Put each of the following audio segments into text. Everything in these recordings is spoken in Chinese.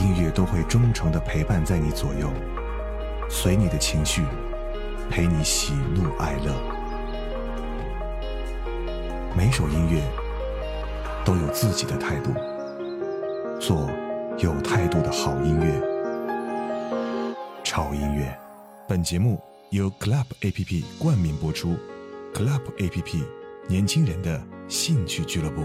音乐都会忠诚的陪伴在你左右，随你的情绪，陪你喜怒哀乐。每首音乐都有自己的态度，做有态度的好音乐。潮音乐，本节目由 Club A P P 冠名播出，Club A P P 年轻人的兴趣俱乐部。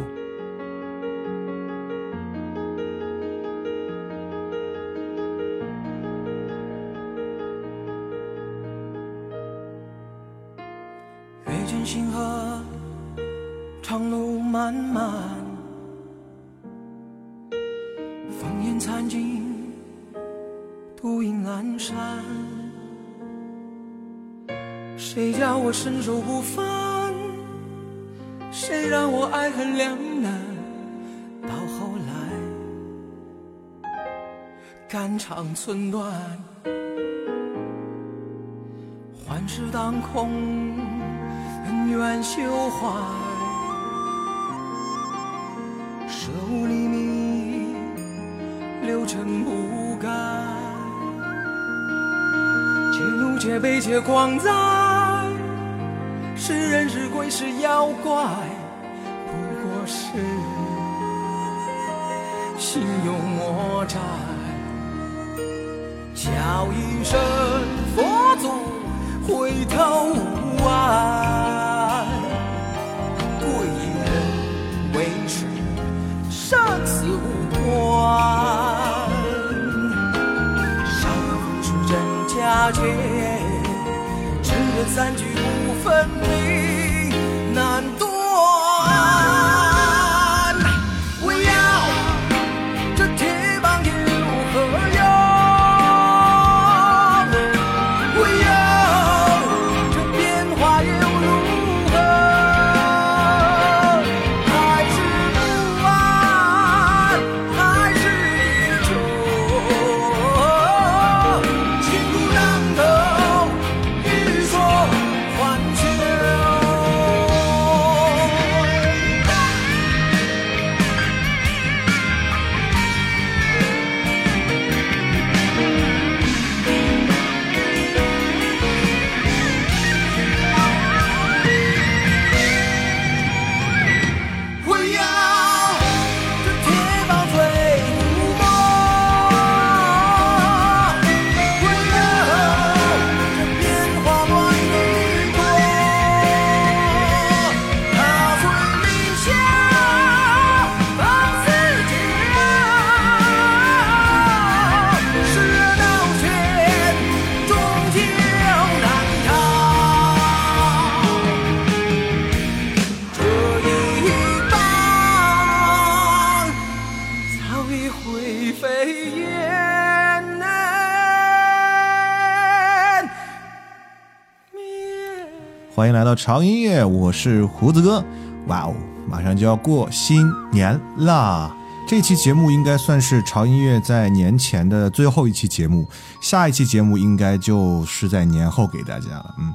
独影阑珊。谁叫我身手不凡？谁让我爱恨两难？到后来，肝肠寸断，幻世当空。恩怨休怀，舍吾黎明，六尘不改。且怒且悲且狂哉，是人是鬼是妖怪，不过是心有魔债。叫一声佛祖，回头只愿三局不分离欢迎来到潮音乐，我是胡子哥。哇哦，马上就要过新年啦！这期节目应该算是潮音乐在年前的最后一期节目，下一期节目应该就是在年后给大家了。嗯，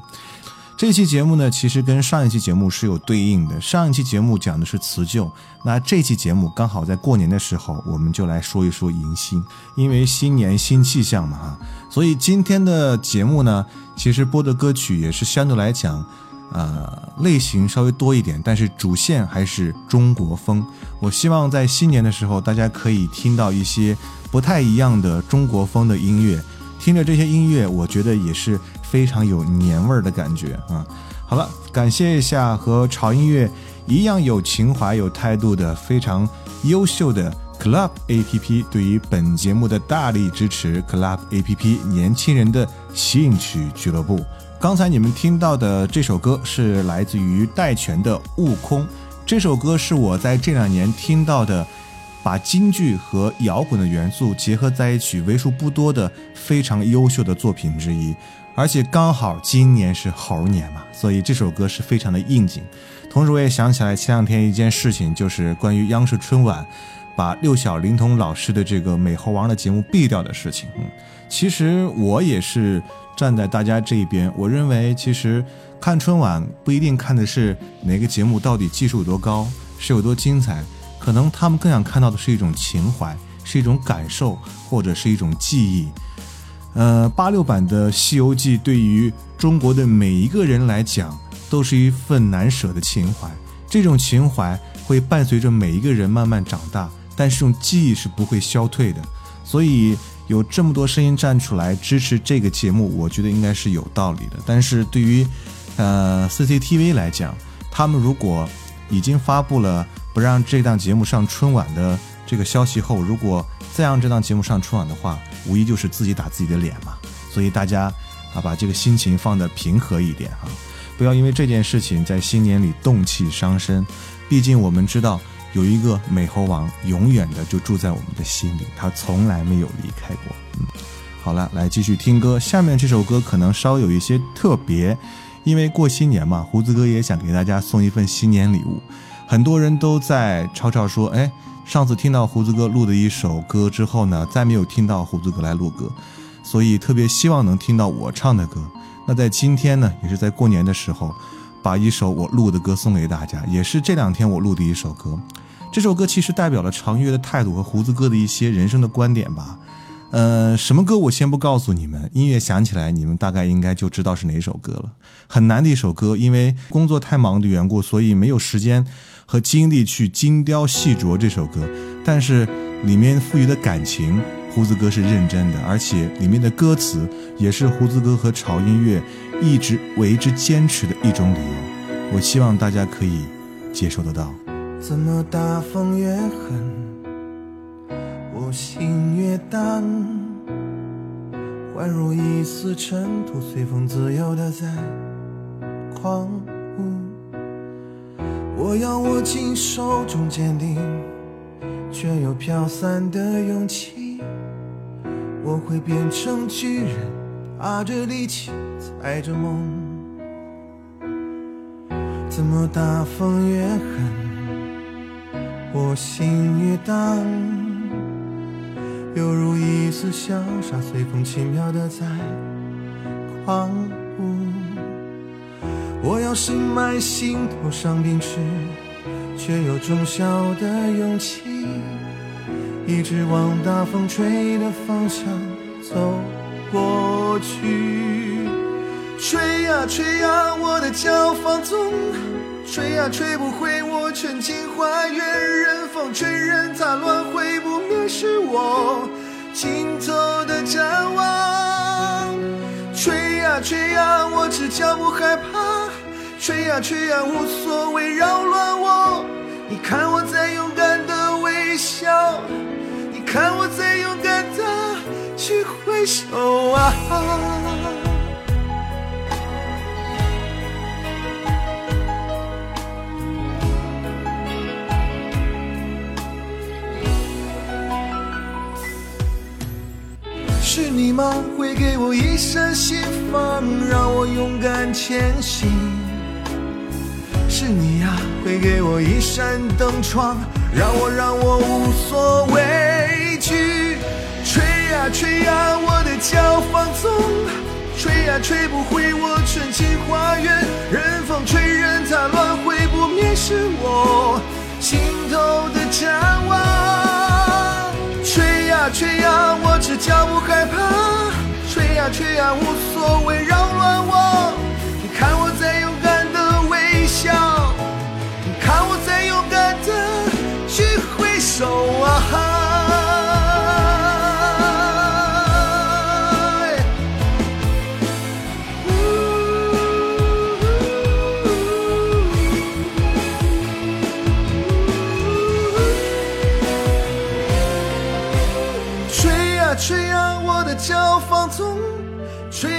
这期节目呢，其实跟上一期节目是有对应的。上一期节目讲的是辞旧，那这期节目刚好在过年的时候，我们就来说一说迎新，因为新年新气象嘛哈。所以今天的节目呢，其实播的歌曲也是相对来讲，呃，类型稍微多一点，但是主线还是中国风。我希望在新年的时候，大家可以听到一些不太一样的中国风的音乐。听着这些音乐，我觉得也是非常有年味儿的感觉啊。好了，感谢一下和潮音乐一样有情怀、有态度的非常优秀的 Club APP 对于本节目的大力支持。Club APP 年轻人的兴趣俱乐部。刚才你们听到的这首歌是来自于戴荃的《悟空》，这首歌是我在这两年听到的把京剧和摇滚的元素结合在一起，为数不多的非常优秀的作品之一。而且刚好今年是猴年嘛，所以这首歌是非常的应景。同时，我也想起来前两天一件事情，就是关于央视春晚把六小龄童老师的这个美猴王的节目毙掉的事情。嗯，其实我也是站在大家这一边，我认为其实看春晚不一定看的是哪个节目到底技术有多高，是有多精彩，可能他们更想看到的是一种情怀，是一种感受，或者是一种记忆。呃，八六版的《西游记》对于中国的每一个人来讲，都是一份难舍的情怀。这种情怀会伴随着每一个人慢慢长大，但是这种记忆是不会消退的。所以有这么多声音站出来支持这个节目，我觉得应该是有道理的。但是对于呃 CCTV 来讲，他们如果已经发布了不让这档节目上春晚的这个消息后，如果再让这档节目上春晚的话，无疑就是自己打自己的脸嘛。所以大家啊，把这个心情放得平和一点哈，不要因为这件事情在新年里动气伤身。毕竟我们知道有一个美猴王永远的就住在我们的心里，他从来没有离开过。嗯，好了，来继续听歌。下面这首歌可能稍有一些特别，因为过新年嘛，胡子哥也想给大家送一份新年礼物。很多人都在吵吵说，哎。上次听到胡子哥录的一首歌之后呢，再没有听到胡子哥来录歌，所以特别希望能听到我唱的歌。那在今天呢，也是在过年的时候，把一首我录的歌送给大家，也是这两天我录的一首歌。这首歌其实代表了长乐的态度和胡子哥的一些人生的观点吧。呃，什么歌我先不告诉你们，音乐响起来，你们大概应该就知道是哪首歌了。很难的一首歌，因为工作太忙的缘故，所以没有时间。和精力去精雕细琢这首歌，但是里面赋予的感情，胡子哥是认真的，而且里面的歌词也是胡子哥和潮音乐一直为之坚持的一种理由。我希望大家可以接受得到。怎么大风越狠，我心越淡，宛如一丝尘土，随风自由的在狂。我要握紧手中坚定却又飘散的勇气，我会变成巨人，踏着力气踩着梦。怎么大风越狠，我心越荡，犹如一丝潇洒，随风轻飘的在狂。我要深埋心头上秉持，却又忠孝的勇气，一直往大风吹的方向走过去。吹呀吹呀，我的脚放纵，吹呀吹不回我纯净花园。任风吹，任它乱，会不灭是我尽头的展望。吹呀，我只脚不害怕。吹呀吹呀，无所谓扰乱我。你看我在勇敢的微笑，你看我在勇敢的去挥手啊。是你吗？会给我一扇心房，让我勇敢前行。是你呀，会给我一扇灯窗，让我让我无所畏惧。吹呀吹呀，我的脚放纵，吹呀吹不回我纯净花园。任风吹，任它乱，会不灭是我心头的展望。吹呀，我只脚不害怕。吹呀吹呀，无所谓扰乱我。你看我在勇敢的微笑。你看我在勇敢的去挥手啊！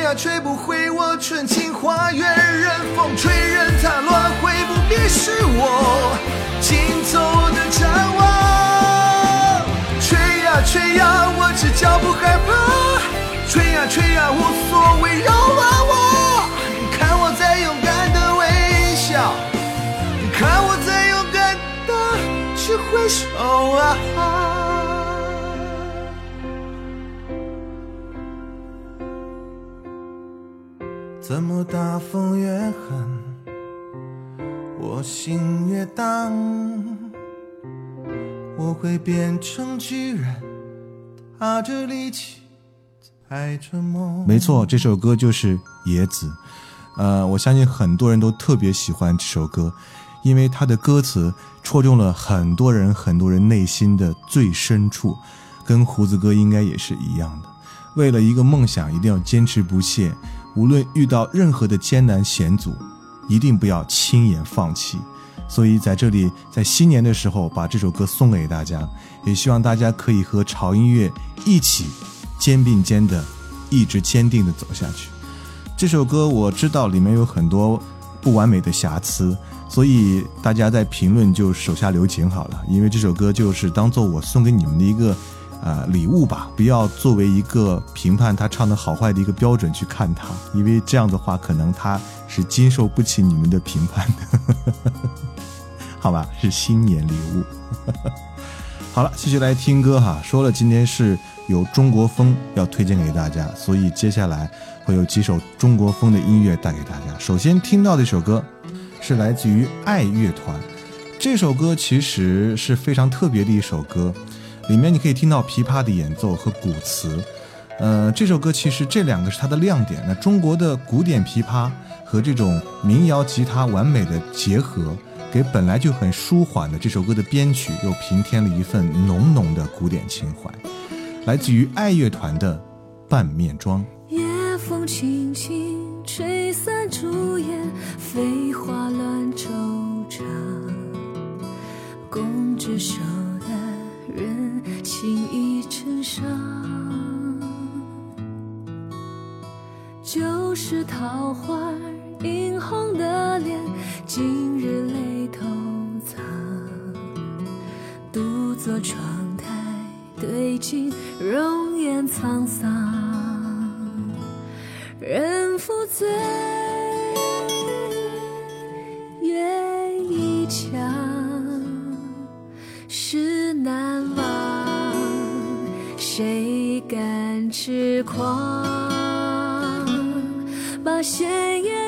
吹呀吹不回我纯净花园。任风吹，任它乱，会不灭是我尽头的展望。吹呀吹呀，我只脚不害怕。吹呀吹呀，无所谓，扰乱我。看我在勇敢的微笑，看我在勇敢的去挥手啊。怎么大风越狠，我心越荡？我会变成巨人，踏着力气，踩着梦。没错，这首歌就是《野子》。呃，我相信很多人都特别喜欢这首歌，因为它的歌词戳中了很多人、很多人内心的最深处，跟胡子哥应该也是一样的。为了一个梦想，一定要坚持不懈。无论遇到任何的艰难险阻，一定不要轻言放弃。所以在这里，在新年的时候，把这首歌送给大家，也希望大家可以和潮音乐一起肩并肩的，一直坚定的走下去。这首歌我知道里面有很多不完美的瑕疵，所以大家在评论就手下留情好了，因为这首歌就是当做我送给你们的一个。呃，礼物吧，不要作为一个评判他唱的好坏的一个标准去看他，因为这样的话，可能他是经受不起你们的评判的，好吧？是新年礼物。好了，继续来听歌哈。说了今天是有中国风要推荐给大家，所以接下来会有几首中国风的音乐带给大家。首先听到的一首歌是来自于爱乐团，这首歌其实是非常特别的一首歌。里面你可以听到琵琶的演奏和鼓词，呃，这首歌其实这两个是它的亮点。那中国的古典琵琶和这种民谣吉他完美的结合，给本来就很舒缓的这首歌的编曲又平添了一份浓浓的古典情怀。来自于爱乐团的《半面妆》。夜风轻轻吹散朱颜，飞伤，旧时桃花映红的脸，今日泪偷藏。独坐窗台对镜，容颜沧桑。人负醉，月已强。谁敢痴狂？把鲜艳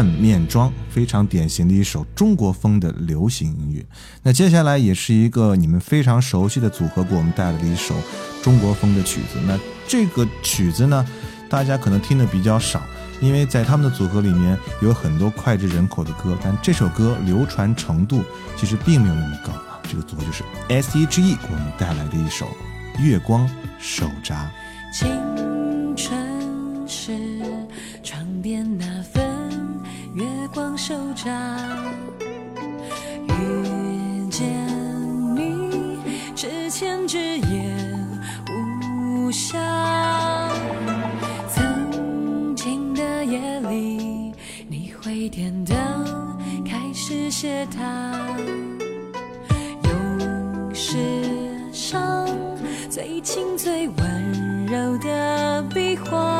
半面妆非常典型的一首中国风的流行音乐。那接下来也是一个你们非常熟悉的组合给我们带来的一首中国风的曲子。那这个曲子呢，大家可能听的比较少，因为在他们的组合里面有很多脍炙人口的歌，但这首歌流传程度其实并没有那么高啊。这个组合就是 S.H.E 给我们带来的一首《月光手札》。青春是窗边那遇见你之前只言无暇。曾经的夜里，你会点灯开始写它。用世上最轻最温柔的笔画。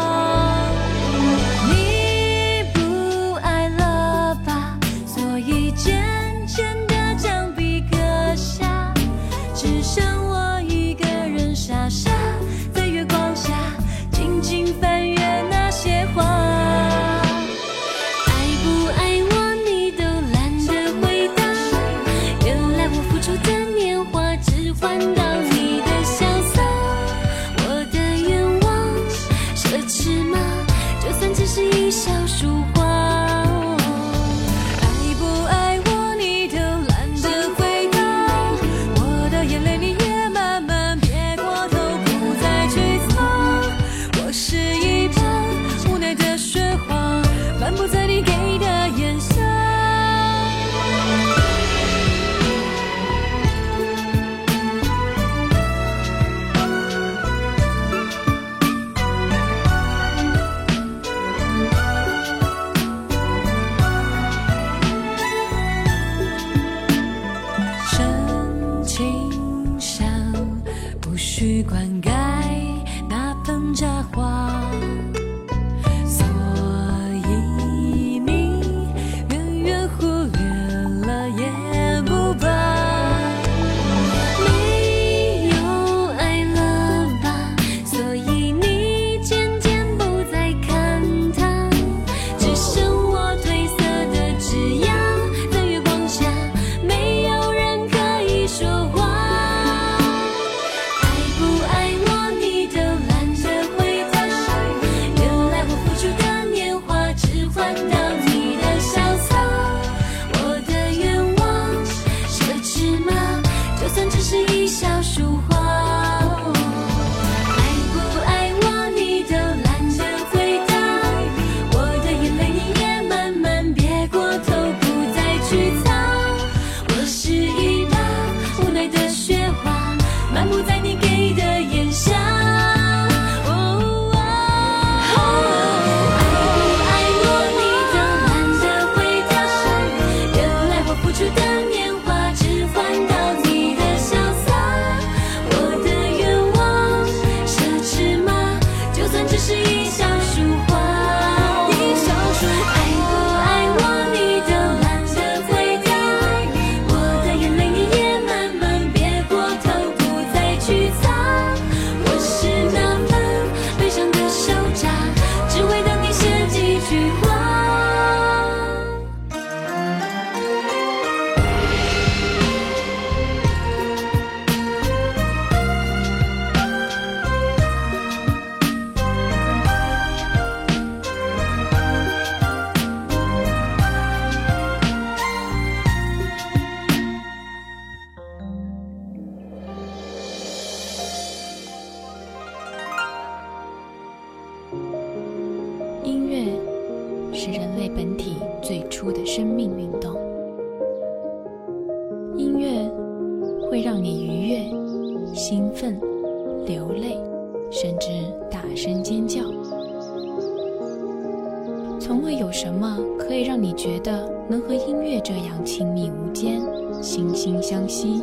从未有什么可以让你觉得能和音乐这样亲密无间、惺惺相惜。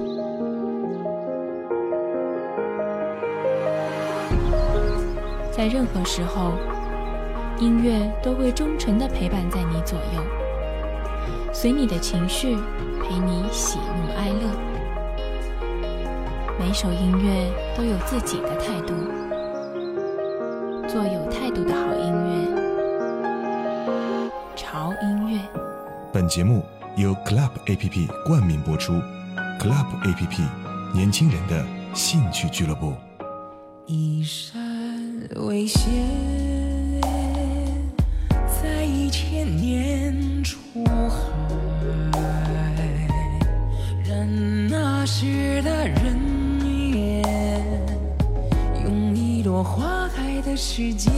在任何时候，音乐都会忠诚地陪伴在你左右，随你的情绪，陪你喜怒哀乐。每首音乐都有自己的态度，节目由 Club APP 冠名播出。Club APP，年轻人的兴趣俱乐部。一闪微现，在一千年出海，任那时的人烟，用一朵花开的时间，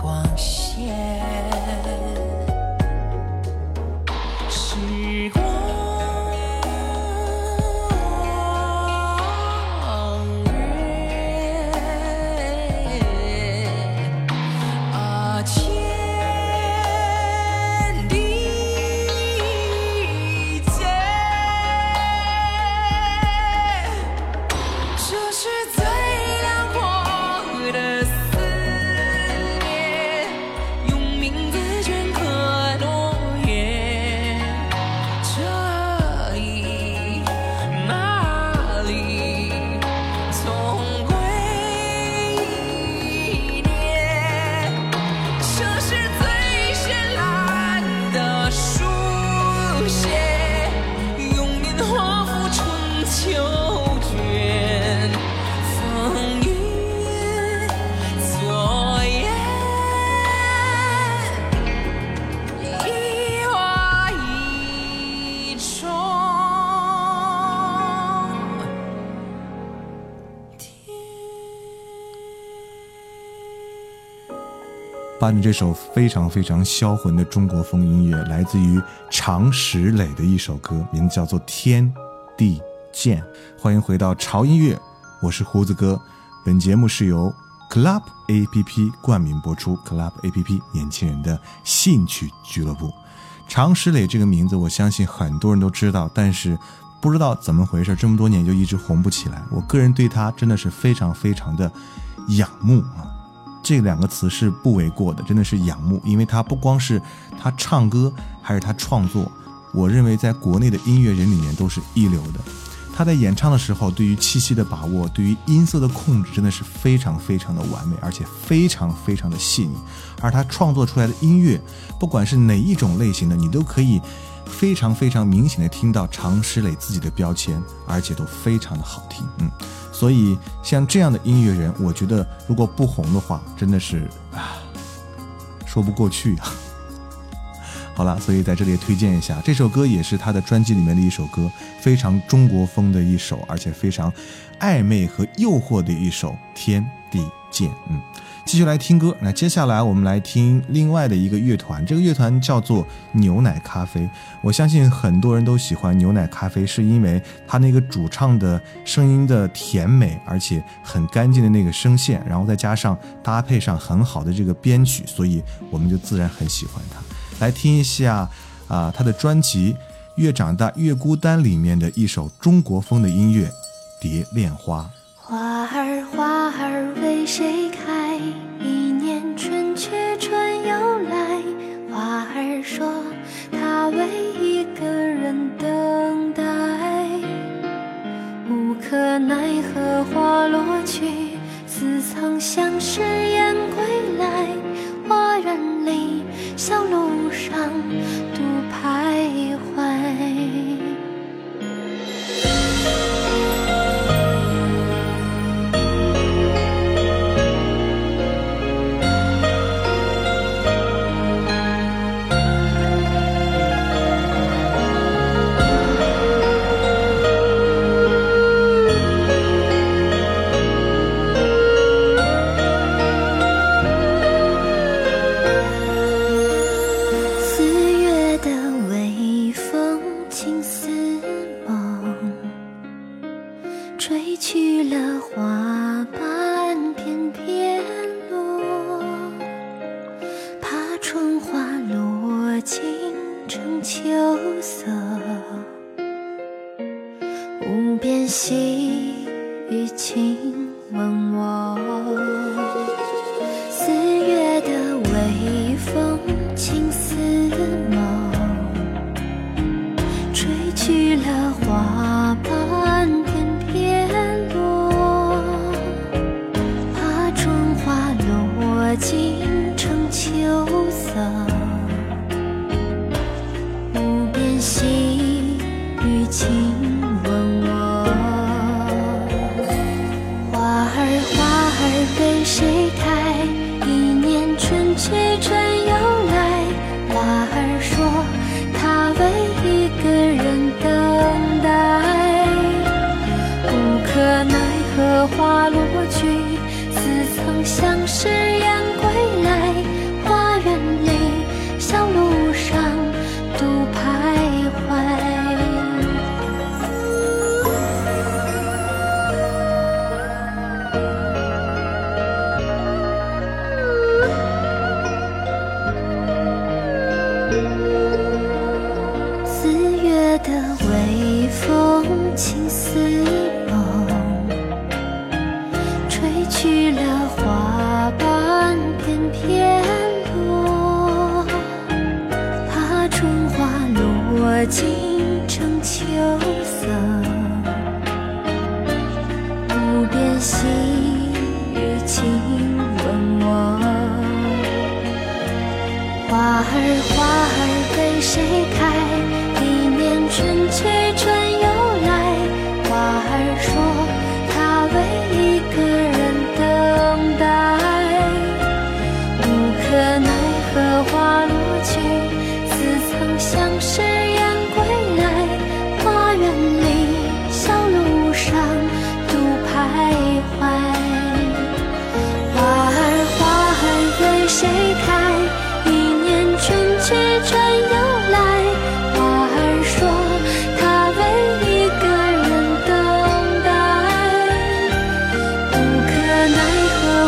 光线。把你这首非常非常销魂的中国风音乐，来自于常石磊的一首歌，名字叫做《天地见》。欢迎回到潮音乐，我是胡子哥。本节目是由 Club APP 冠名播出，Club APP 年轻人的兴趣俱乐部。常石磊这个名字，我相信很多人都知道，但是不知道怎么回事，这么多年就一直红不起来。我个人对他真的是非常非常的仰慕啊。这两个词是不为过的，真的是仰慕，因为他不光是他唱歌，还是他创作，我认为在国内的音乐人里面都是一流的。他在演唱的时候，对于气息的把握，对于音色的控制，真的是非常非常的完美，而且非常非常的细腻。而他创作出来的音乐，不管是哪一种类型的，你都可以非常非常明显的听到常石磊自己的标签，而且都非常的好听。嗯，所以像这样的音乐人，我觉得如果不红的话，真的是啊，说不过去啊。好了，所以在这里推荐一下这首歌，也是他的专辑里面的一首歌，非常中国风的一首，而且非常暧昧和诱惑的一首《天地间》。嗯，继续来听歌。那接下来我们来听另外的一个乐团，这个乐团叫做牛奶咖啡。我相信很多人都喜欢牛奶咖啡，是因为他那个主唱的声音的甜美，而且很干净的那个声线，然后再加上搭配上很好的这个编曲，所以我们就自然很喜欢他。来听一下啊，他的专辑《越长大越孤单》里面的一首中国风的音乐《蝶恋花》。花儿花儿为谁曾相识燕归来。花园里小路上去了花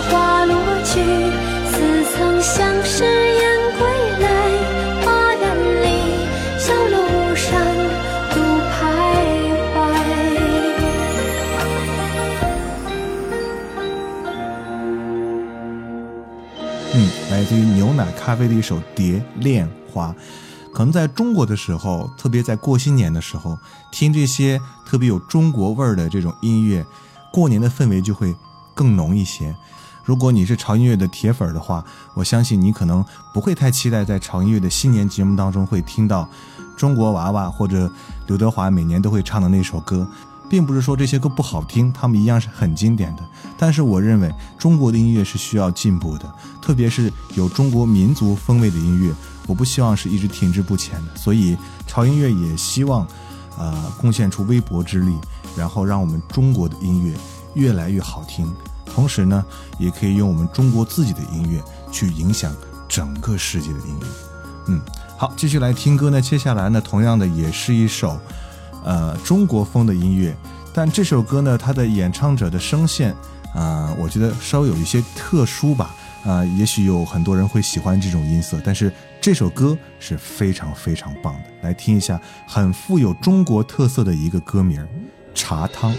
花落去，似曾相识燕归来。花园里，小路上，独徘徊。嗯，来自于牛奶咖啡的一首《蝶恋花》，可能在中国的时候，特别在过新年的时候，听这些特别有中国味儿的这种音乐，过年的氛围就会更浓一些。如果你是潮音乐的铁粉的话，我相信你可能不会太期待在潮音乐的新年节目当中会听到中国娃娃或者刘德华每年都会唱的那首歌。并不是说这些歌不好听，他们一样是很经典的。但是我认为中国的音乐是需要进步的，特别是有中国民族风味的音乐，我不希望是一直停滞不前的。所以潮音乐也希望，呃，贡献出微薄之力，然后让我们中国的音乐越来越好听。同时呢，也可以用我们中国自己的音乐去影响整个世界的音乐。嗯，好，继续来听歌呢。接下来呢，同样的也是一首。呃，中国风的音乐，但这首歌呢，它的演唱者的声线，啊、我觉得稍微有一些特殊吧，啊、也许有很多人会喜欢这种音色，但是这首歌是非常非常棒的，来听一下，很富有中国特色的一个歌名《茶汤》。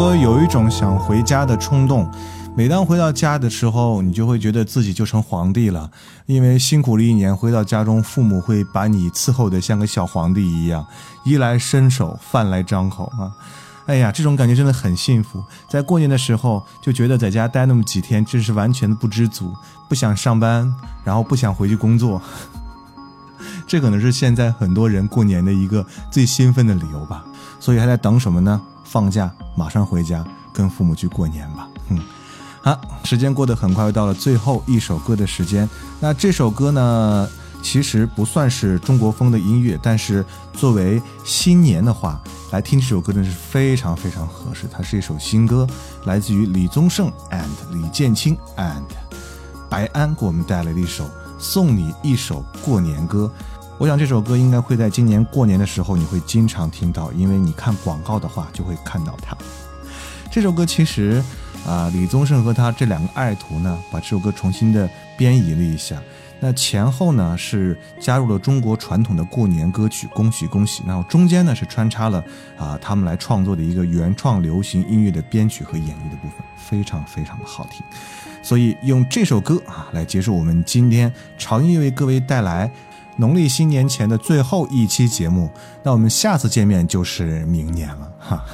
有一种想回家的冲动。每当回到家的时候，你就会觉得自己就成皇帝了，因为辛苦了一年，回到家中，父母会把你伺候得像个小皇帝一样，衣来伸手，饭来张口啊。哎呀，这种感觉真的很幸福。在过年的时候，就觉得在家待那么几天，真是完全的不知足，不想上班，然后不想回去工作。这可能是现在很多人过年的一个最兴奋的理由吧。所以还在等什么呢？放假马上回家跟父母去过年吧。嗯，好，时间过得很快，又到了最后一首歌的时间。那这首歌呢，其实不算是中国风的音乐，但是作为新年的话，来听这首歌真是非常非常合适。它是一首新歌，来自于李宗盛 and 李建清 and 白安给我们带来的一首《送你一首过年歌》。我想这首歌应该会在今年过年的时候你会经常听到，因为你看广告的话就会看到它。这首歌其实啊、李宗盛和他这两个爱徒呢，把这首歌重新的编译了一下。那前后呢是加入了中国传统的过年歌曲《恭喜恭喜》，然后中间呢是穿插了啊、他们来创作的一个原创流行音乐的编曲和演绎的部分，非常非常的好听。所以用这首歌啊来结束我们今天潮音乐为各位带来农历新年前的最后一期节目。那我们下次见面就是明年了哈。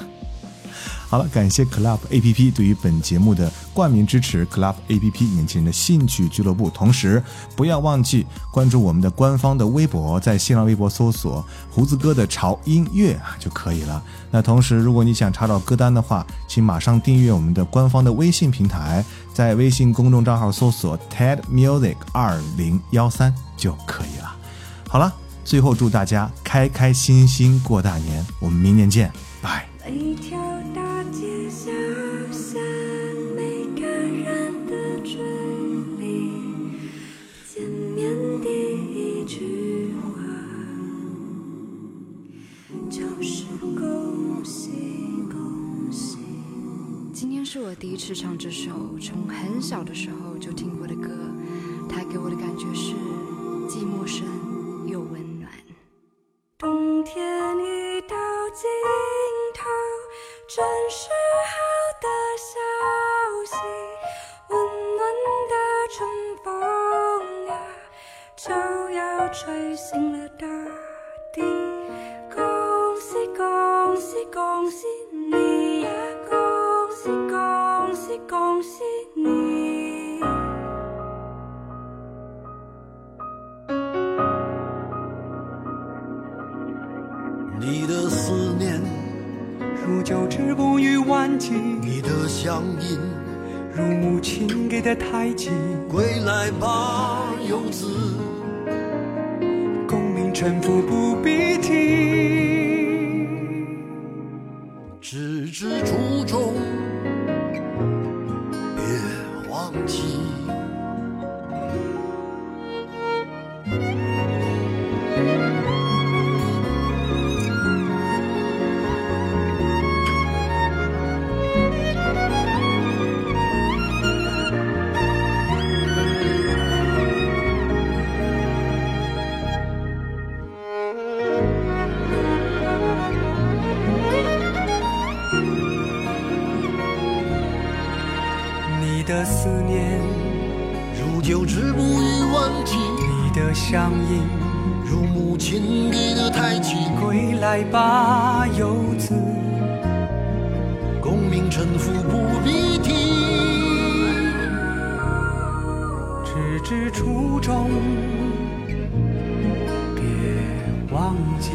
好了，感谢 Club A P P 对于本节目的冠名支持，Club A P P 年轻人的兴趣俱乐部。同时，不要忘记关注我们的官方的微博，在新浪微博搜索“胡子哥的潮音乐”啊就可以了。那同时，如果你想查找歌单的话，请马上订阅我们的官方的微信平台，在微信公众账号搜索 TED Music 二零幺三就可以了。好了，最后祝大家开开心心过大年，我们明年见，拜。今天是我第一次唱这首从很小的时候就听过的歌，它给我的感觉是既陌生。冬天已到尽头，真是好的消息，温暖的春风呀，就要吹醒了大你的乡音，如母亲给的胎记。归来吧，游子，功名臣服不必提。只知初衷，把，游子，功名臣服不必提。只知初衷，别忘记。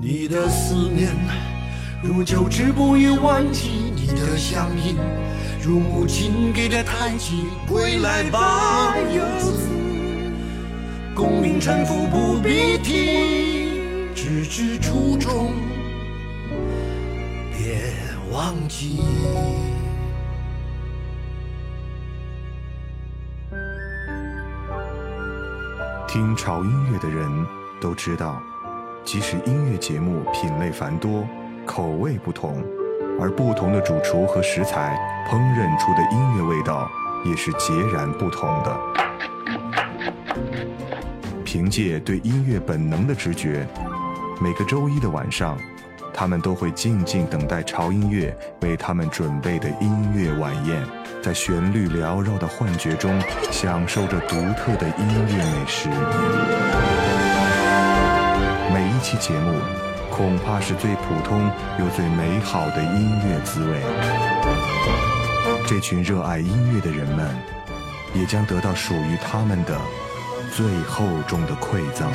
你！的思念如久治不愈顽疾，你的乡音如母亲给的胎记。归来吧，游子，功名臣服不必提，只知初衷，别忘记。听潮音乐的人都知道，即使音乐节目品类繁多，口味不同，而不同的主厨和食材烹饪出的音乐味道也是截然不同的。凭借对音乐本能的直觉，每个周一的晚上，他们都会静静等待潮音乐为他们准备的音乐晚宴，在旋律缭绕的幻觉中，享受着独特的音乐美食。这期节目，恐怕是最普通又最美好的音乐滋味。这群热爱音乐的人们，也将得到属于他们的最厚重的馈赠。